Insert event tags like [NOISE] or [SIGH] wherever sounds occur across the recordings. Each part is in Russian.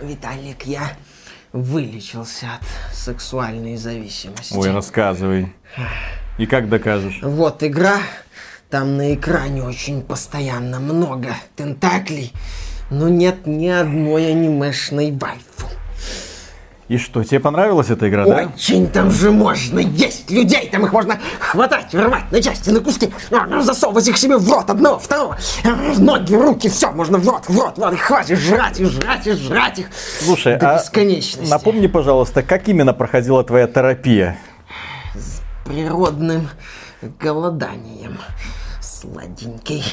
Виталик, я вылечился от сексуальной зависимости. Ой, рассказывай. И как докажешь? Вот игра, там на экране очень постоянно много тентаклей, но нет ни одной анимешной вайфу. И что, тебе понравилась эта игра, да? Очень там же можно есть людей, там их можно хватать, рвать на части, на куски, а, засовывать их себе в рот одного, второго, в ноги, руки, все, можно в рот, в рот, в рот, и хватит жрать, и жрать, и жрать их Слушай, до а бесконечности. напомни, пожалуйста, как именно проходила твоя терапия? Природным голоданием. Сладенький.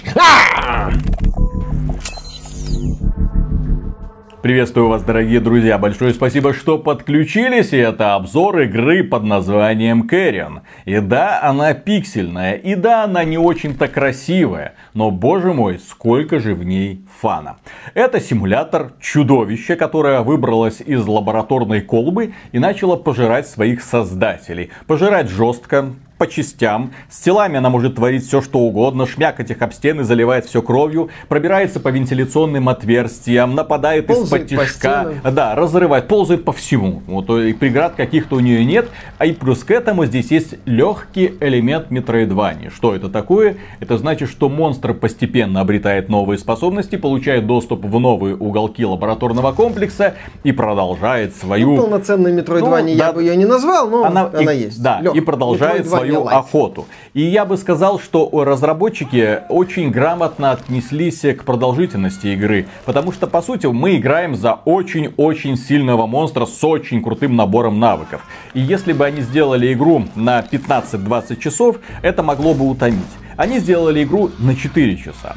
Приветствую вас, дорогие друзья. Большое спасибо, что подключились. И это обзор игры под названием Кэрион. И да, она пиксельная. И да, она не очень-то красивая. Но, боже мой, сколько же в ней фана. Это симулятор чудовища, которое выбралось из лабораторной колбы и начало пожирать своих создателей. Пожирать жестко, по частям. С телами она может творить все что угодно, шмякать их об стены, заливает все кровью, пробирается по вентиляционным отверстиям, нападает из-под тишка. Да, разрывает, ползает по всему. Вот, и преград каких-то у нее нет. А и плюс к этому здесь есть легкий элемент метроидвани. Что это такое? Это значит, что монстр постепенно обретает новые способности, получает доступ в новые уголки лабораторного комплекса и продолжает свою... Ну, полноценной метроидвания Ну, я да. бы ее не назвал, но она, и, есть. Да, Лёг, и продолжает Metroidvania свою охоту. И я бы сказал, что разработчики очень грамотно отнеслись к продолжительности игры. Потому что, по сути, мы играем за очень-очень сильного монстра с очень крутым набором навыков. И если бы они сделали игру на 15-20 часов, это могло бы утомить. Они сделали игру на 4 часа.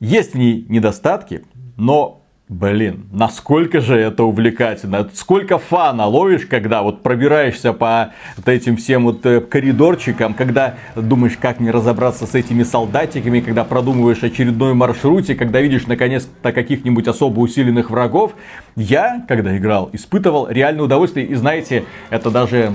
Есть в ней недостатки, но Блин, насколько же это увлекательно. Сколько фана ловишь, когда вот пробираешься по вот этим всем вот э, коридорчикам, когда думаешь, как мне разобраться с этими солдатиками, когда продумываешь очередной маршруте, когда видишь наконец-то каких-нибудь особо усиленных врагов. Я, когда играл, испытывал реальное удовольствие. И знаете, это даже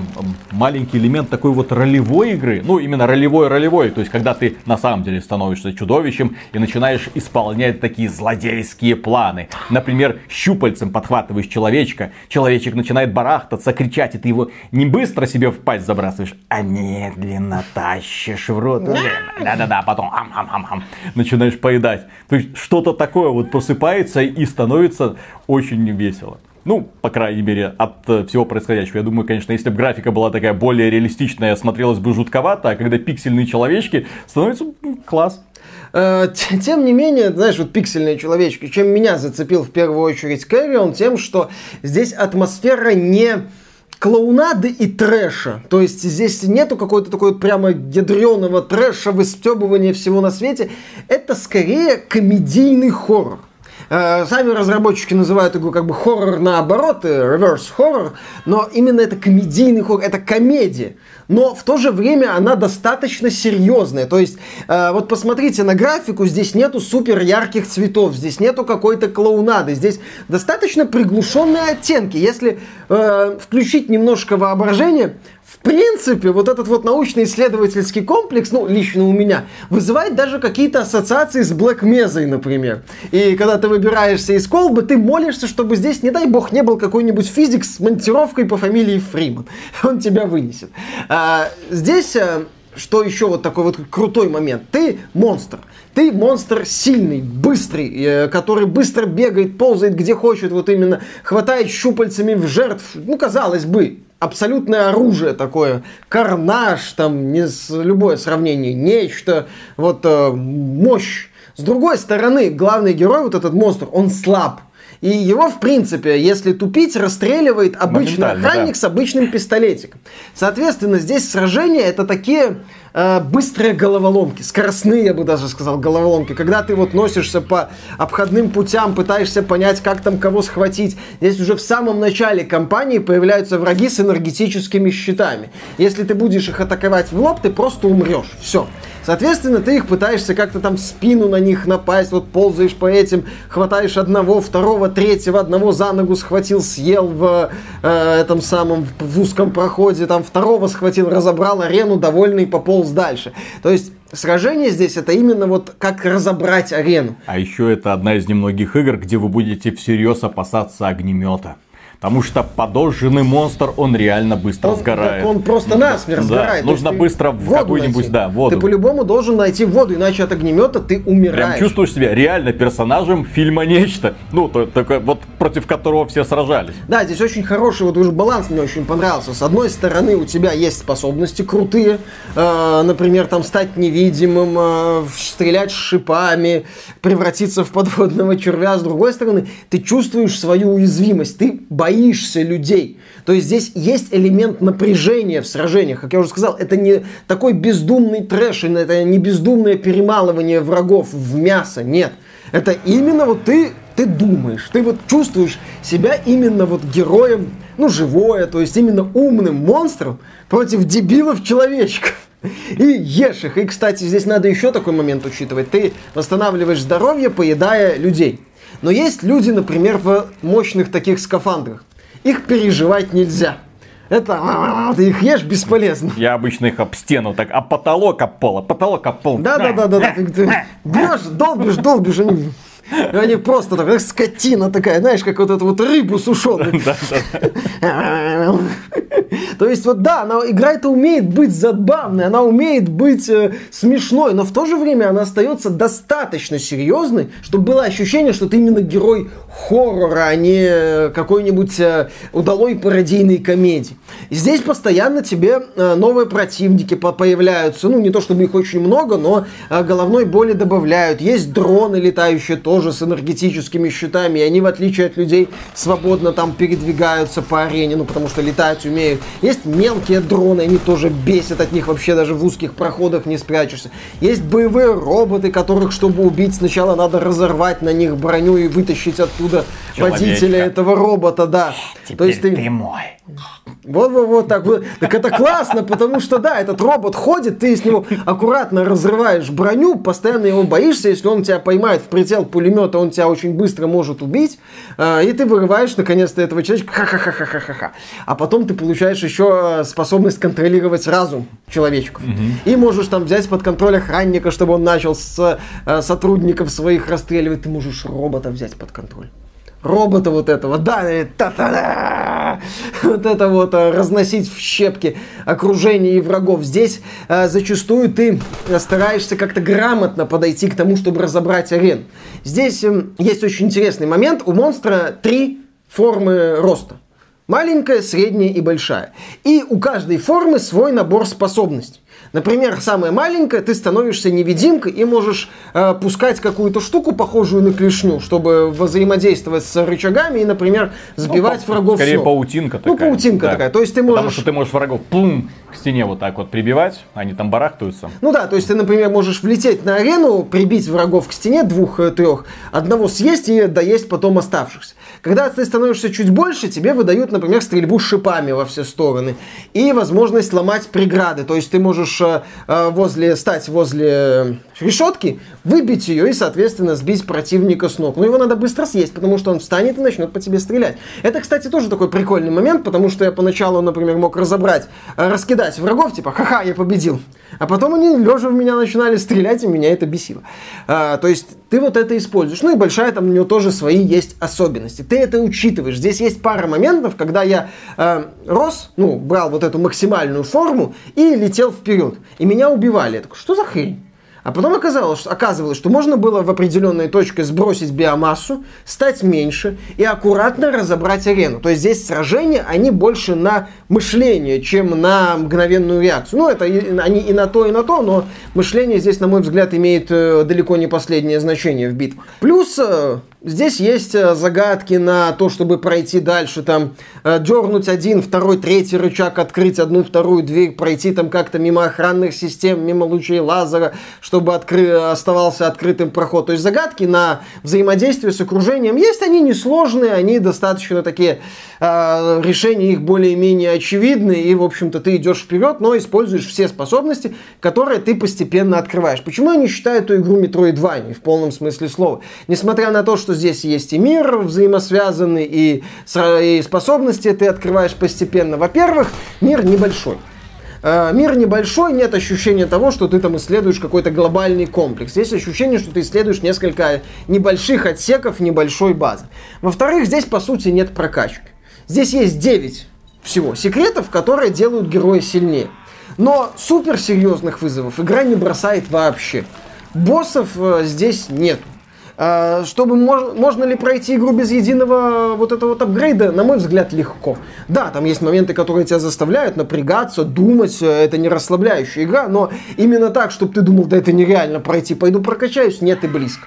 маленький элемент такой вот ролевой игры. Ну, именно ролевой-ролевой. То есть, когда ты на самом деле становишься чудовищем и начинаешь исполнять такие злодейские планы. Например, щупальцем подхватываешь человечка, человечек начинает барахтаться, кричать, и ты его не быстро себе в пасть забрасываешь, а медленно тащишь в рот. Да-да-да, потом ам-ам-ам-ам, начинаешь поедать. То есть что-то такое вот просыпается и становится очень весело. Ну, по крайней мере, от э, всего происходящего. Я думаю, конечно, если бы графика была такая более реалистичная, смотрелась бы жутковато, а когда пиксельные человечки, становится класс. Э, Тем не менее, знаешь, вот пиксельные человечки, чем меня зацепил в первую очередь Кэрион, тем, что здесь атмосфера не клоунады и трэша. То есть здесь нету какой-то такой вот прямо ядреного трэша, выстебывания всего на свете. Это скорее комедийный хоррор. Э, Сами разработчики называют игру как бы хоррор наоборот, э, reverse horror, но именно это комедийный хоррор, это комедия. Но в то же время она достаточно серьезная. То есть, э, вот посмотрите на графику, здесь нету супер ярких цветов, здесь нету какой-то клоунады, здесь достаточно приглушенные оттенки. Если включить немножко воображение, принципе, вот этот вот научно-исследовательский комплекс, ну, лично у меня, вызывает даже какие-то ассоциации с Black Mesa, например. И когда ты выбираешься из колбы, ты молишься, чтобы здесь, не дай бог, не был какой-нибудь физик с монтировкой по фамилии Фриман. [LAUGHS] Он тебя вынесет. А, здесь... э, что еще вот такой вот крутой момент? Ты монстр. Ты монстр сильный, быстрый, э, который быстро бегает, ползает где хочет, вот именно хватает щупальцами в жертв. Ну, казалось бы, абсолютное оружие такое, карнаж, там, не с, любое сравнение, нечто, вот э, мощь. С другой стороны, главный герой, вот этот монстр, он слаб. И его, в принципе, если тупить, расстреливает обычный охранник да. с обычным пистолетиком. Соответственно, здесь сражения это такие э, быстрые головоломки, скоростные, я бы даже сказал, головоломки. Когда ты вот носишься по обходным путям, пытаешься понять, как там кого схватить. Здесь уже в самом начале кампании появляются враги с энергетическими щитами. Если ты будешь их атаковать в лоб, ты просто умрешь. Все. Соответственно, ты их пытаешься как-то там в спину на них напасть, вот ползаешь по этим, хватаешь одного, второго, третьего, одного за ногу схватил, съел в э, этом самом в узком проходе, там второго схватил, разобрал арену, довольный, пополз дальше. То есть сражение здесь это именно вот как разобрать арену. А еще это одна из немногих игр, где вы будете всерьез опасаться огнемета. Потому что подожженный монстр, он реально быстро Он, сгорает. он просто насмерть Да, сгорает. Нужно быстро в какую-нибудь, да, воду. Ты по-любому должен найти воду, иначе от огнемета ты Прям умираешь. чувствуешь себя реально персонажем фильма «Нечто». Ну, то- только вот против которого все сражались. Да, здесь очень хороший вот уже баланс мне очень понравился. С одной стороны, у тебя есть способности крутые, э, например, там стать невидимым, э, стрелять шипами, превратиться в подводного червя. С другой стороны, ты чувствуешь свою уязвимость, ты боишься людей. То есть здесь есть элемент напряжения в сражениях. Как я уже сказал, это не такой бездумный трэш, это не бездумное перемалывание врагов в мясо, нет. Это именно вот ты, ты думаешь, ты вот чувствуешь себя именно вот героем, ну, живое, то есть именно умным монстром против дебилов-человечков. И ешь их. И, кстати, здесь надо еще такой момент учитывать. Ты восстанавливаешь здоровье, поедая людей. Но есть люди, например, в мощных таких скафандрах. Их переживать нельзя. Это ты их ешь бесполезно. Я обычно их об стену так, а потолок об пол, а потолок об пол. Да, да, да, да, да. [LAUGHS] Бьешь, долбишь, долбишь, они, они просто так, скотина такая, знаешь, как вот эту вот рыбу сушеную. [LAUGHS] То есть вот да, она, игра это умеет быть забавной, она умеет быть э, смешной, но в то же время она остается достаточно серьезной, чтобы было ощущение, что ты именно герой хоррора, а не э, какой-нибудь э, удалой пародийной комедии. И здесь постоянно тебе э, новые противники по- появляются, ну не то чтобы их очень много, но э, головной боли добавляют. Есть дроны летающие тоже с энергетическими щитами, и они в отличие от людей свободно там передвигаются по арене, ну потому что летать умеют. Есть мелкие дроны, они тоже бесят, от них вообще даже в узких проходах не спрячешься. Есть боевые роботы, которых, чтобы убить, сначала надо разорвать на них броню и вытащить оттуда Человечка. водителя этого робота, да. То есть ты... мой. Вот, вот, вот так вот. Так это классно, потому что, да, этот робот ходит, ты с него аккуратно разрываешь броню, постоянно его боишься, если он тебя поймает в прицел пулемета, он тебя очень быстро может убить, э, и ты вырываешь наконец-то этого человечка, ха-ха-ха-ха-ха-ха. А потом ты получаешь еще э, способность контролировать разум человечков. И можешь там взять под контроль охранника, чтобы он начал с э, сотрудников своих расстреливать. Ты можешь робота взять под контроль робота вот этого, да, и та-та-да, вот это вот э, разносить в щепки окружение и врагов. Здесь э, зачастую ты стараешься как-то грамотно подойти к тому, чтобы разобрать арену. Здесь эм, есть очень интересный момент. У монстра три формы роста. Маленькая, средняя и большая. И у каждой формы свой набор способностей. Например, самая маленькая, ты становишься невидимкой и можешь э, пускать какую-то штуку, похожую на клешню, чтобы взаимодействовать с рычагами и, например, сбивать Ну, врагов с Скорее паутинка такая. Ну, паутинка Да. такая. То есть ты Потому можешь... что ты можешь врагов пум, к стене вот так вот прибивать, они там барахтаются. Ну да, то есть ты, например, можешь влететь на арену, прибить врагов к стене двух-трех, одного съесть и доесть потом оставшихся. Когда ты становишься чуть больше, тебе выдают, например, стрельбу шипами во все стороны и возможность ломать преграды. То есть ты можешь э, э, возле, стать возле решетки, выбить ее и, соответственно, сбить противника с ног. Но его надо быстро съесть, потому что он встанет и начнет по тебе стрелять. Это, кстати, тоже такой прикольный момент, потому что я поначалу, например, мог разобрать, э, раскидать врагов, типа, ха-ха, я победил. А потом они лежа в меня начинали стрелять, и меня это бесило. А, то есть ты вот это используешь. Ну и большая там у него тоже свои есть особенности. Ты это учитываешь. Здесь есть пара моментов, когда я э, рос, ну, брал вот эту максимальную форму и летел вперед. И меня убивали. Я такой, что за хрень? А потом оказалось, оказывалось, что можно было в определенной точке сбросить биомассу, стать меньше и аккуратно разобрать арену. То есть здесь сражения, они больше на мышление, чем на мгновенную реакцию. Ну, это и- они и на то, и на то, но мышление здесь, на мой взгляд, имеет э, далеко не последнее значение в битвах. Плюс, э, Здесь есть э, загадки на то, чтобы пройти дальше, там, э, дернуть один, второй, третий рычаг, открыть одну, вторую дверь, пройти там как-то мимо охранных систем, мимо лучей лазера, чтобы откры... оставался открытым проход. То есть загадки на взаимодействие с окружением есть, они несложные, они достаточно такие, э, решения их более-менее очевидны, и, в общем-то, ты идешь вперед, но используешь все способности, которые ты постепенно открываешь. Почему я не считаю эту игру Metroidvania в полном смысле слова? Несмотря на то, что здесь есть и мир взаимосвязанный, и, и способности ты открываешь постепенно. Во-первых, мир небольшой. Э, мир небольшой, нет ощущения того, что ты там исследуешь какой-то глобальный комплекс. Есть ощущение, что ты исследуешь несколько небольших отсеков небольшой базы. Во-вторых, здесь по сути нет прокачки. Здесь есть 9 всего секретов, которые делают героя сильнее. Но суперсерьезных вызовов игра не бросает вообще. Боссов э, здесь нет. А, чтобы мож, можно ли пройти игру без единого вот этого вот апгрейда, на мой взгляд, легко. Да, там есть моменты, которые тебя заставляют напрягаться, думать, э, это не расслабляющая игра, но именно так, чтобы ты думал, да это нереально пройти, пойду прокачаюсь, нет и близко.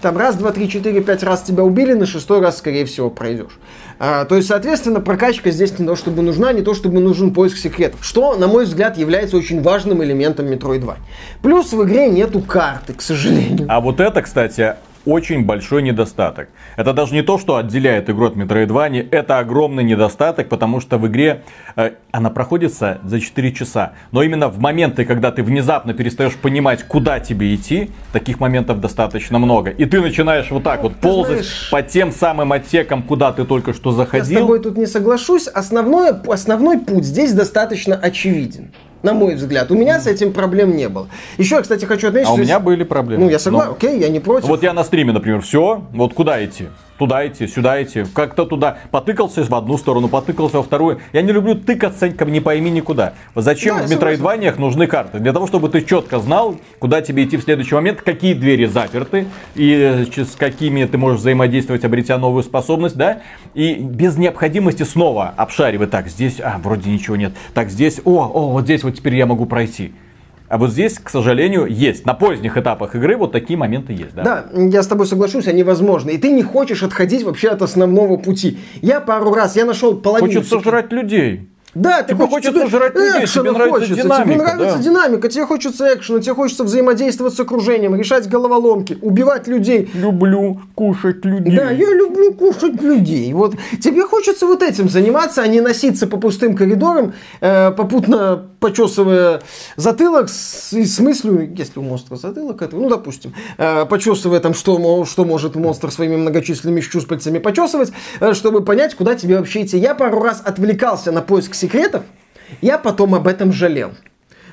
Там раз, два, три, четыре, пять раз тебя убили, на шестой раз, скорее всего, пройдешь. А, то есть, соответственно, прокачка здесь не то, чтобы нужна, не то, чтобы нужен поиск секретов. Что, на мой взгляд, является очень важным элементом Metroid 2. Плюс в игре нету карты, к сожалению. А вот это, кстати, очень большой недостаток. Это даже не то, что отделяет игру от Metroidvania, это огромный недостаток, потому что в игре э, она проходится за 4 часа. Но именно в моменты, когда ты внезапно перестаешь понимать, куда тебе идти, таких моментов достаточно много. И ты начинаешь вот так вот ты ползать знаешь, по тем самым отсекам, куда ты только что заходил. Я с тобой тут не соглашусь. Основной, основной путь здесь достаточно очевиден на мой взгляд. У меня с этим проблем не было. Еще кстати, хочу отметить, а у меня были проблемы. Ну, я согласен, Но... окей, я не против. Вот я на стриме, например, все, вот куда идти? Туда идти, сюда идти, как-то туда. Потыкался в одну сторону, потыкался во вторую. Я не люблю тыкаться не пойми никуда. Зачем да, в метроидваниях нужны карты? Для того, чтобы ты четко знал, куда тебе идти в следующий момент, какие двери заперты, и э, с какими ты можешь взаимодействовать, обретя новую способность, да? И без необходимости снова обшаривать. Так, здесь, а, вроде ничего нет. Так, здесь, о, о, вот здесь вот теперь я могу пройти. А вот здесь, к сожалению, есть. На поздних этапах игры вот такие моменты есть, да? Да, я с тобой соглашусь, они возможны. И ты не хочешь отходить вообще от основного пути. Я пару раз, я нашел половину... Хочется жрать людей. Да, ты тебе хочется тебе жрать людей, тебе нравится хочется, динамика. Тебе нравится да. динамика, тебе хочется экшена, тебе хочется взаимодействовать с окружением, решать головоломки, убивать людей. Люблю кушать людей. Да, я люблю кушать людей. Вот тебе хочется вот этим заниматься, а не носиться по пустым коридорам, э, попутно почесывая затылок с, с мыслью, если у монстра затылок, это, ну, допустим, э, почесывая там, что, что может монстр своими многочисленными щупальцами почесывать, э, чтобы понять, куда тебе вообще идти. Я пару раз отвлекался на поиск секретов, я потом об этом жалел.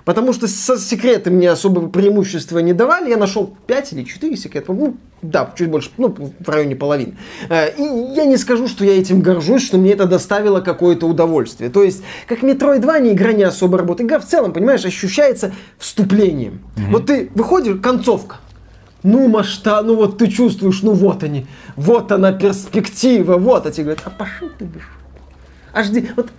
Потому что со секреты мне особого преимущества не давали. Я нашел 5 или 4 секрета. Ну, да, чуть больше, ну, в районе половины. Э, и я не скажу, что я этим горжусь, что мне это доставило какое-то удовольствие. То есть, как Metroid 2, не игра не особо работает. Игра в целом, понимаешь, ощущается вступлением. Mm-hmm. Вот ты выходишь, концовка. Ну, масштаб, ну вот ты чувствуешь, ну вот они, вот она перспектива, вот, а тебе говорят, а пошел ты, бишь. Аж, вот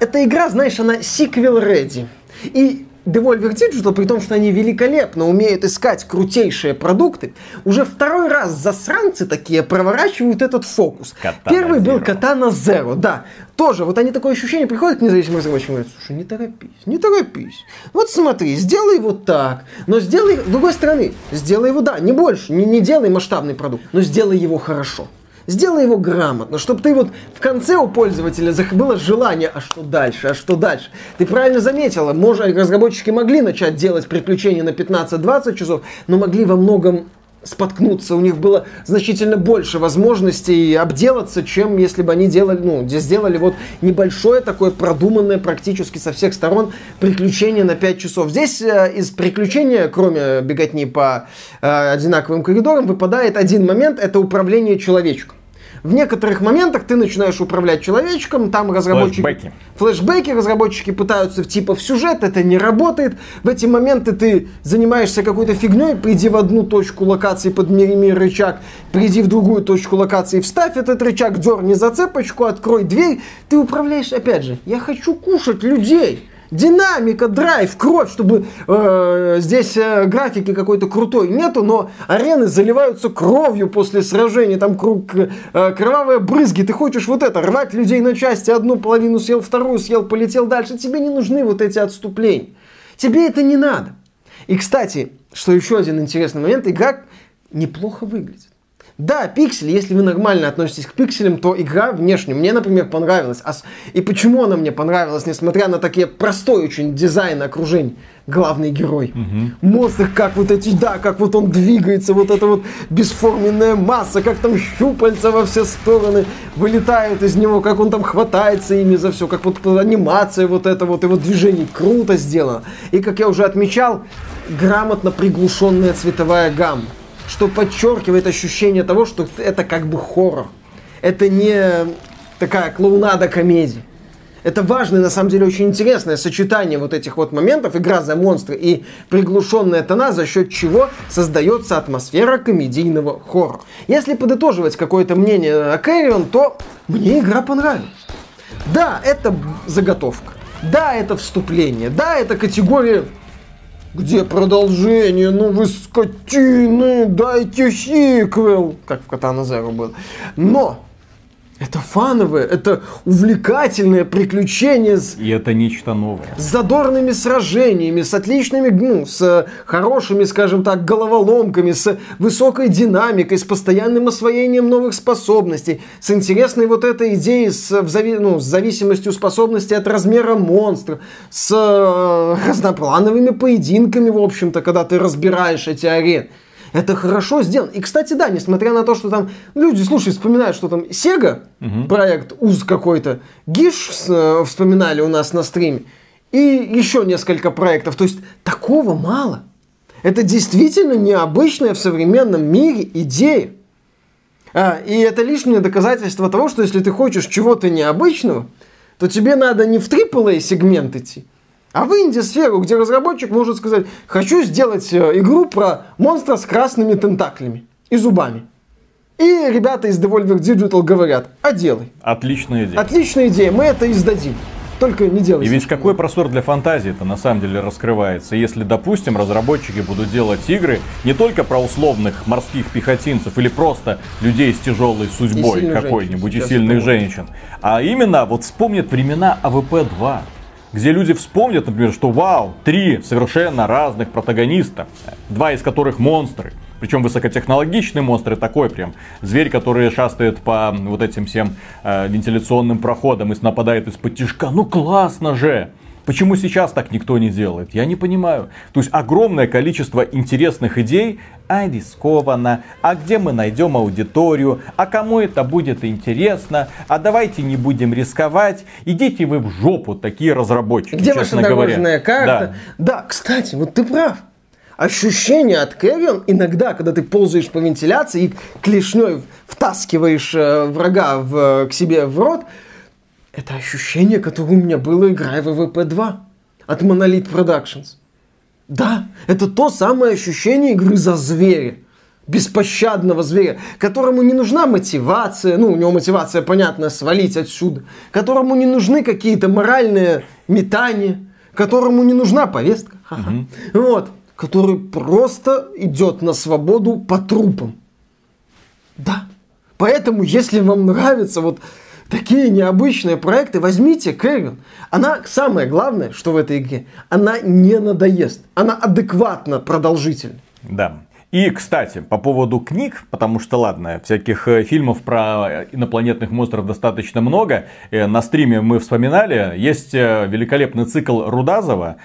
эта игра, знаешь, она ready. И Devolver Digital, при том, что они великолепно умеют искать крутейшие продукты, уже второй раз засранцы такие проворачивают этот фокус. Katana Первый Zero. был Katana Zero, да. Тоже, вот они такое ощущение приходят к независимым разработчикам и говорят, слушай, не торопись, не торопись. Вот смотри, сделай вот так, но сделай, с другой стороны, сделай его, да, не больше, не, не делай масштабный продукт, но сделай его хорошо. Сделай его грамотно, чтобы ты вот в конце у пользователя было желание, а что дальше, а что дальше. Ты правильно заметила, может, разработчики могли начать делать приключения на 15-20 часов, но могли во многом споткнуться, у них было значительно больше возможностей обделаться, чем если бы они делали, ну, сделали вот небольшое такое продуманное практически со всех сторон приключение на 5 часов. Здесь э, из приключения, кроме беготни по э, одинаковым коридорам, выпадает один момент, это управление человечком в некоторых моментах ты начинаешь управлять человечком, там разработчики... Флэшбэки. Флэшбэки, разработчики пытаются типа в сюжет, это не работает. В эти моменты ты занимаешься какой-то фигней, приди в одну точку локации, подними рычаг, приди в другую точку локации, вставь этот рычаг, дерни зацепочку, открой дверь. Ты управляешь, опять же, я хочу кушать людей. Динамика, драйв, кровь, чтобы э, здесь э, графики какой-то крутой нету, но арены заливаются кровью после сражений, там круг, э, кровавые брызги, ты хочешь вот это, рвать людей на части, одну половину съел, вторую съел, полетел дальше, тебе не нужны вот эти отступления. Тебе это не надо. И, кстати, что еще один интересный момент, игра неплохо выглядит. Да, пиксели, если вы нормально относитесь к пикселям, то игра внешне мне, например, понравилась. И почему она мне понравилась, несмотря на такие простой очень дизайн окружений? Главный герой. Угу. Монстр, как вот эти, да, как вот он двигается, вот эта вот бесформенная масса, как там щупальца во все стороны вылетают из него, как он там хватается ими за все, как вот анимация вот это вот, его движение круто сделано. И, как я уже отмечал, грамотно приглушенная цветовая гамма что подчеркивает ощущение того, что это как бы хоррор. Это не такая клоунада-комедия. Это важное, на самом деле, очень интересное сочетание вот этих вот моментов, игра за монстры и приглушенная тона, за счет чего создается атмосфера комедийного хоррора. Если подытоживать какое-то мнение о Кэрион, то мне игра понравилась. Да, это заготовка. Да, это вступление. Да, это категория где продолжение? Ну вы скотины, дайте сиквел. Как в Катана Зеро был. Но это фановое, это увлекательное приключение. С, И это нечто новое. С задорными сражениями, с отличными, ну, с хорошими, скажем так, головоломками, с высокой динамикой, с постоянным освоением новых способностей, с интересной вот этой идеей, с, в зави, ну, с зависимостью способностей от размера монстра, с э, разноплановыми поединками, в общем-то, когда ты разбираешь эти арены. Это хорошо сделано. И, кстати, да, несмотря на то, что там люди, слушай, вспоминают, что там Sega, угу. проект УЗ какой-то, Гиш э, вспоминали у нас на стриме, и еще несколько проектов. То есть такого мало. Это действительно необычная в современном мире идея. А, и это лишнее доказательство того, что если ты хочешь чего-то необычного, то тебе надо не в AAA сегмент идти, а в инди-сферу, где разработчик может сказать, хочу сделать э, игру про монстра с красными тентаклями и зубами. И ребята из Devolver Digital говорят, а делай. Отличная идея. Отличная идея, мы это издадим. Только не делай. И ведь какой простор для фантазии это на самом деле раскрывается. Если, допустим, разработчики будут делать игры не только про условных морских пехотинцев или просто людей с тяжелой судьбой какой-нибудь и сильных женщин, а именно вот вспомнят времена АВП-2 где люди вспомнят, например, что вау, три совершенно разных протагониста, два из которых монстры. Причем высокотехнологичный монстры такой прям. Зверь, который шастает по вот этим всем э, вентиляционным проходам и нападает исподтишка. Ну классно же! Почему сейчас так никто не делает? Я не понимаю. То есть огромное количество интересных идей, а рискованно, а где мы найдем аудиторию, а кому это будет интересно, а давайте не будем рисковать, идите вы в жопу, такие разработчики, Где дорожная говоря. карта? Да. да, кстати, вот ты прав. Ощущение от Кэрион иногда, когда ты ползаешь по вентиляции и клешней втаскиваешь э, врага в, к себе в рот, это ощущение, которое у меня было, играя в ВВП 2 от Monolith Productions. Да, это то самое ощущение игры за зверя. Беспощадного зверя, которому не нужна мотивация, ну, у него мотивация, понятно, свалить отсюда, которому не нужны какие-то моральные метания, которому не нужна повестка, угу. вот, который просто идет на свободу по трупам. Да, поэтому, если вам нравится вот такие необычные проекты, возьмите Кэвин. Она, самое главное, что в этой игре, она не надоест. Она адекватно продолжительна. Да. И, кстати, по поводу книг, потому что, ладно, всяких э, фильмов про инопланетных монстров достаточно много. Э, на стриме мы вспоминали, есть э, великолепный цикл Рудазова,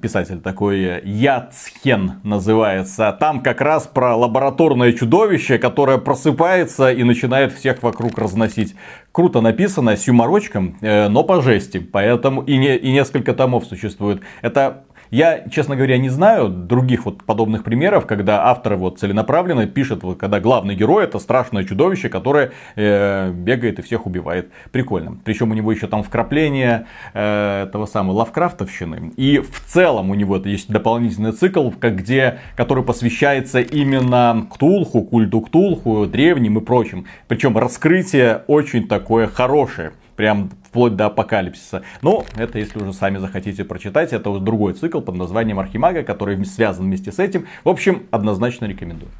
писатель такой Яцхен называется. Там как раз про лабораторное чудовище, которое просыпается и начинает всех вокруг разносить. Круто написано, с юморочком, но по жести. Поэтому и, не, и несколько томов существует. Это я, честно говоря, не знаю других вот подобных примеров, когда авторы вот целенаправленно пишут, вот, когда главный герой это страшное чудовище, которое э, бегает и всех убивает. Прикольно. Причем у него еще там вкрапление э, этого самого Лавкрафтовщины. И в целом у него это есть дополнительный цикл, как где, который посвящается именно Ктулху, культу Ктулху, древним и прочим. Причем раскрытие очень такое хорошее. прям вплоть до апокалипсиса. Но это если уже сами захотите прочитать, это уже другой цикл под названием Архимага, который связан вместе с этим. В общем, однозначно рекомендую.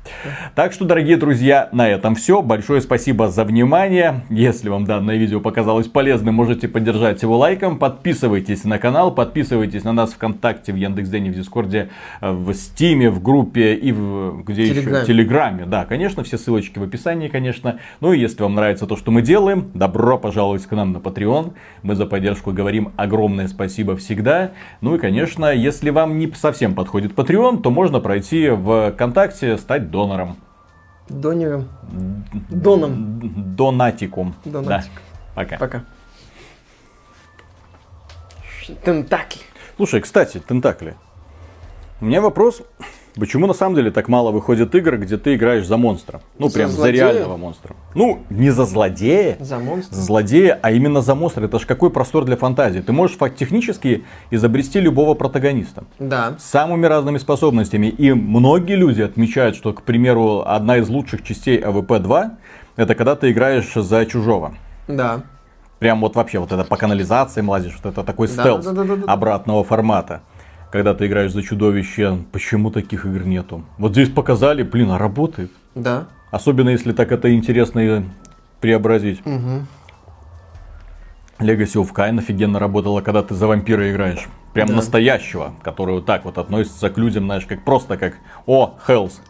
Так что, дорогие друзья, на этом все. Большое спасибо за внимание. Если вам данное видео показалось полезным, можете поддержать его лайком. Подписывайтесь на канал, подписывайтесь на нас ВКонтакте, в Яндекс.Дзене, в Дискорде, в Стиме, в группе и в где Телеграме. еще? Телеграме. Да, конечно, все ссылочки в описании, конечно. Ну и если вам нравится то, что мы делаем, добро пожаловать к нам на Patreon. Мы за поддержку говорим огромное спасибо всегда. Ну и, конечно, если вам не совсем подходит Patreon, то можно пройти в ВКонтакте, стать донором. Донером. Доном. Донатиком. Донатик. Да. Пока. Пока. Тентакли. Слушай, кстати, Тентакли. У меня вопрос. Почему на самом деле так мало выходит игр, где ты играешь за монстра? Ну, За прям за злодея? реального монстра. Ну, не за злодея, За монстра. за злодея, а именно за монстра. Это ж какой простор для фантазии. Ты можешь технически изобрести любого протагониста. Да. С самыми разными способностями. И многие люди отмечают, что, к примеру, одна из лучших частей АВП-2 это когда ты играешь за чужого. Да. Прям вот вообще вот это по канализациям лазишь, вот это такой Да, стелс да, да, да, да. обратного формата. Когда ты играешь за чудовище, почему таких игр нету? Вот здесь показали, блин, а работает. Да. Особенно если так это интересно и преобразить. Legacy of Kain офигенно работала, когда ты за вампира играешь. Прям Да. настоящего, который вот так вот относится к людям, знаешь, как просто как «О, Хелс».